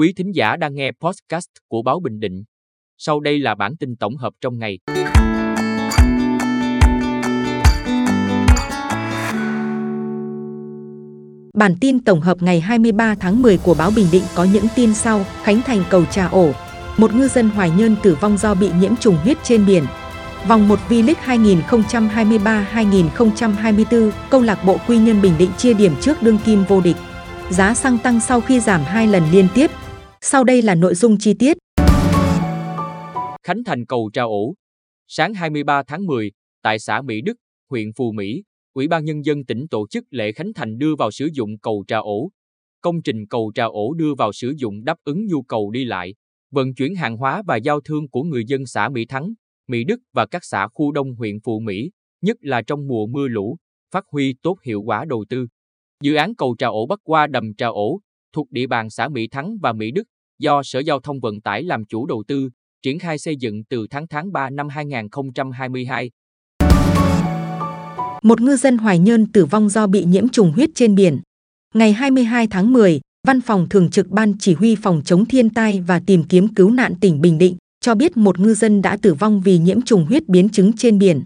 Quý thính giả đang nghe podcast của Báo Bình Định. Sau đây là bản tin tổng hợp trong ngày. Bản tin tổng hợp ngày 23 tháng 10 của báo Bình Định có những tin sau. Khánh Thành cầu Trà Ổ. Một ngư dân Hoài Nhơn tử vong do bị nhiễm trùng huyết trên biển. Vòng 1 V-League 2023-2024, câu lạc bộ Quy Nhơn Bình Định chia điểm trước đương kim vô địch. Giá xăng tăng sau khi giảm 2 lần liên tiếp. Sau đây là nội dung chi tiết. Khánh Thành cầu Trà Ổ. Sáng 23 tháng 10, tại xã Mỹ Đức, huyện Phù Mỹ, Ủy ban Nhân dân tỉnh tổ chức lễ Khánh Thành đưa vào sử dụng cầu Trà Ổ. Công trình cầu Trà Ổ đưa vào sử dụng đáp ứng nhu cầu đi lại, vận chuyển hàng hóa và giao thương của người dân xã Mỹ Thắng, Mỹ Đức và các xã khu đông huyện Phù Mỹ, nhất là trong mùa mưa lũ, phát huy tốt hiệu quả đầu tư. Dự án cầu Trà Ổ bắc qua đầm Trà Ổ, thuộc địa bàn xã Mỹ Thắng và Mỹ Đức, do Sở Giao thông Vận tải làm chủ đầu tư, triển khai xây dựng từ tháng tháng 3 năm 2022. Một ngư dân Hoài Nhơn tử vong do bị nhiễm trùng huyết trên biển. Ngày 22 tháng 10, Văn phòng Thường trực Ban Chỉ huy Phòng chống thiên tai và tìm kiếm cứu nạn tỉnh Bình Định cho biết một ngư dân đã tử vong vì nhiễm trùng huyết biến chứng trên biển.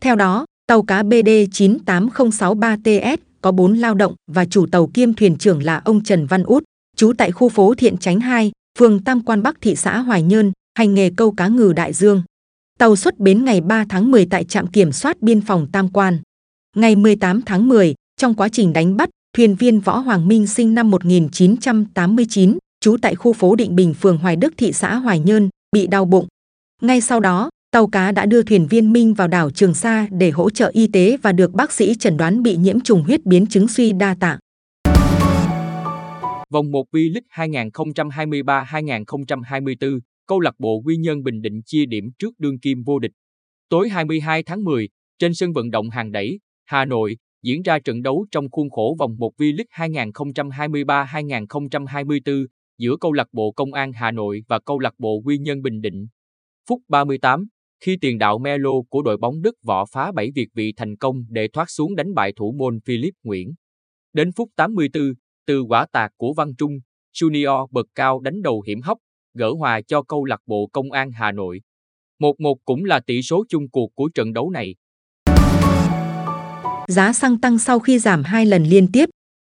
Theo đó, tàu cá BD 98063TS có 4 lao động và chủ tàu kiêm thuyền trưởng là ông Trần Văn Út, trú tại khu phố Thiện Chánh 2, phường Tam Quan Bắc thị xã Hoài Nhơn, hành nghề câu cá ngừ đại dương. Tàu xuất bến ngày 3 tháng 10 tại trạm kiểm soát biên phòng Tam Quan. Ngày 18 tháng 10, trong quá trình đánh bắt, thuyền viên Võ Hoàng Minh sinh năm 1989, trú tại khu phố Định Bình phường Hoài Đức thị xã Hoài Nhơn, bị đau bụng. Ngay sau đó, tàu cá đã đưa thuyền viên Minh vào đảo Trường Sa để hỗ trợ y tế và được bác sĩ chẩn đoán bị nhiễm trùng huyết biến chứng suy đa tạng. Vòng 1 V-League 2023-2024, câu lạc bộ Quy Nhơn Bình Định chia điểm trước đương kim vô địch. Tối 22 tháng 10, trên sân vận động Hàng Đẩy, Hà Nội, diễn ra trận đấu trong khuôn khổ vòng 1 V-League 2023-2024 giữa câu lạc bộ Công an Hà Nội và câu lạc bộ Quy Nhơn Bình Định. Phút 38, khi tiền đạo Melo của đội bóng Đức võ phá bảy việt vị thành công để thoát xuống đánh bại thủ môn Philip Nguyễn. Đến phút 84, từ quả tạc của Văn Trung, Junior bật cao đánh đầu hiểm hóc, gỡ hòa cho câu lạc bộ Công an Hà Nội. 1-1 cũng là tỷ số chung cuộc của trận đấu này. Giá xăng tăng sau khi giảm hai lần liên tiếp.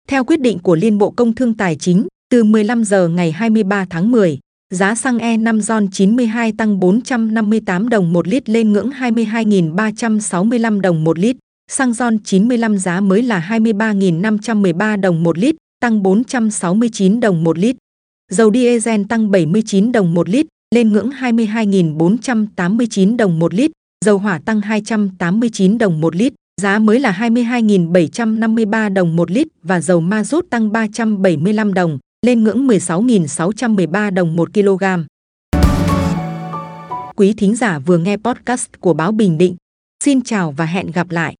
Theo quyết định của Liên Bộ Công Thương Tài chính, từ 15 giờ ngày 23 tháng 10, giá xăng E5 RON 92 tăng 458 đồng một lít lên ngưỡng 22.365 đồng một lít. Xăng RON 95 giá mới là 23.513 đồng một lít, tăng 469 đồng một lít. Dầu diesel tăng 79 đồng một lít, lên ngưỡng 22.489 đồng một lít. Dầu hỏa tăng 289 đồng một lít, giá mới là 22.753 đồng một lít và dầu ma rút tăng 375 đồng, lên ngưỡng 16.613 đồng một kg. Quý thính giả vừa nghe podcast của báo Bình Định. Xin chào và hẹn gặp lại.